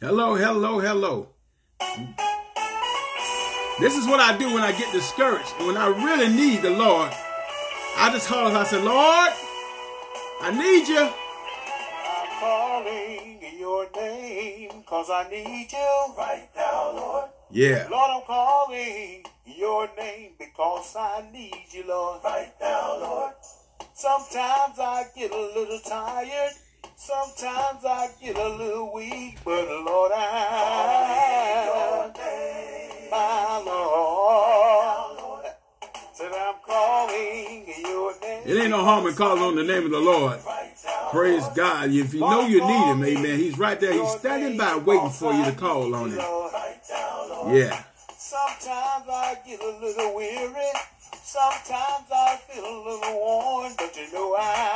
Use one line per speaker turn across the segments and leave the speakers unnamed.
Hello, hello, hello. This is what I do when I get discouraged. When I really need the Lord, I just call him. I say, Lord, I need you.
I'm calling your name because I need you right now, Lord.
Yeah.
Lord, I'm calling your name because I need you, Lord. Right now, Lord. Sometimes I get a little tired. Sometimes I get a little weak, but Lord, I, my Lord, said I'm calling your name.
It ain't no harm in calling on the name of the Lord. Praise God. If you know you need him, amen. He's right there. He's standing by waiting for you to call on him. Yeah.
Sometimes I get a little weary. Sometimes I feel a little worn, but you know I.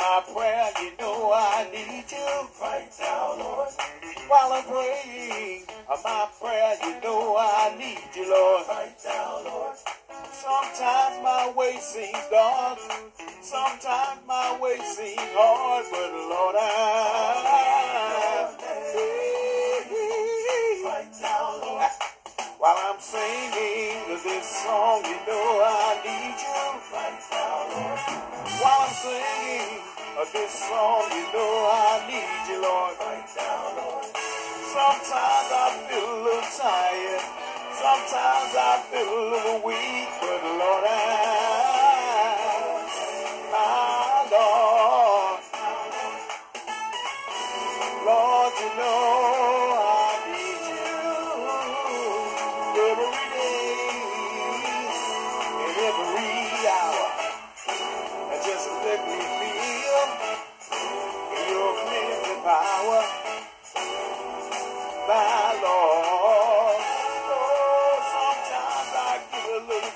my prayer, you know I need you right now, Lord. While I'm praying uh, my prayer, you know I need you, Lord. Right now, Lord. Sometimes my way seems dark. Sometimes my way seems hard, but Lord, I. While I'm singing this song, you know I need you Lord. While I'm singing this song, you know I need you, Lord. Sometimes I feel a little tired. Sometimes I feel a little weak, but Lord, I,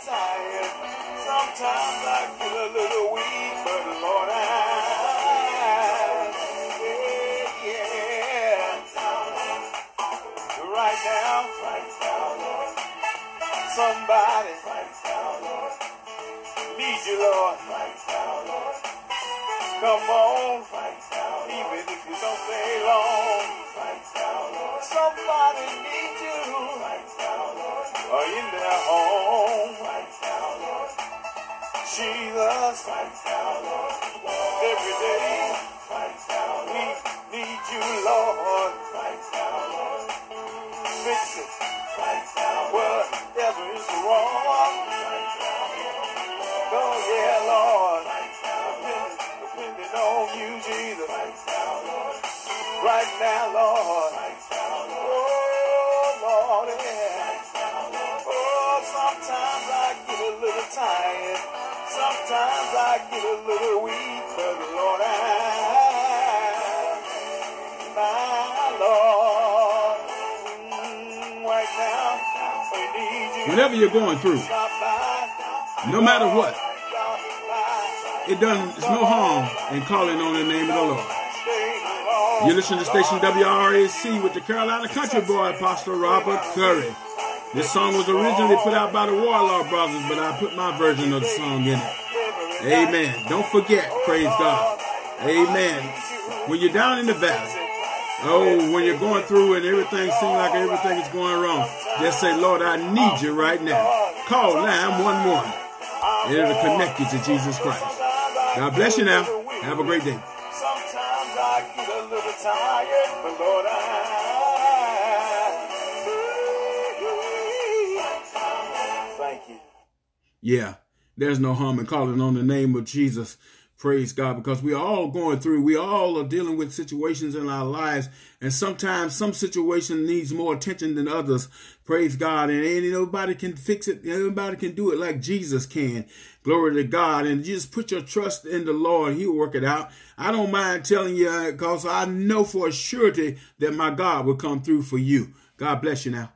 tired, sometimes I get a little weak, but Lord, I, yeah, yeah. Right now. Somebody, right now, Lord. Need you, Lord. Come on, even if you don't stay long. Somebody needs you. Or in their home. Jesus. Every day, we need you, Lord. Fix it, whatever is wrong. Oh yeah, Lord. Depending on you, Jesus, right now, Lord. I get a little weak, but Lord, I, my Lord, mm, right now, we need you.
Whatever you're going through, no matter what, it doesn't, it's no harm in calling on the name of the Lord.
Stay long.
You listen to station WRAC with the Carolina Country Boy, Apostle Robert Currie. This song was originally put out by the Wardlaw Brothers, but I put my version of the song in it. Amen. Don't forget, praise God. Amen. When you're down in the valley, oh, when you're going through and everything seems like everything is going wrong, just say, Lord, I need you right now. Call 911 and it'll connect you to Jesus Christ. God bless you now. Have a great day.
Sometimes I get a little tired, but Lord, I thank you.
Yeah, there's no harm in calling on the name of Jesus. Praise God, because we are all going through, we all are dealing with situations in our lives, and sometimes some situation needs more attention than others. Praise God, and ain't nobody can fix it. Nobody can do it like Jesus can. Glory to God, and just put your trust in the Lord. He'll work it out. I don't mind telling you, uh, because I know for a surety that my God will come through for you. God bless you now.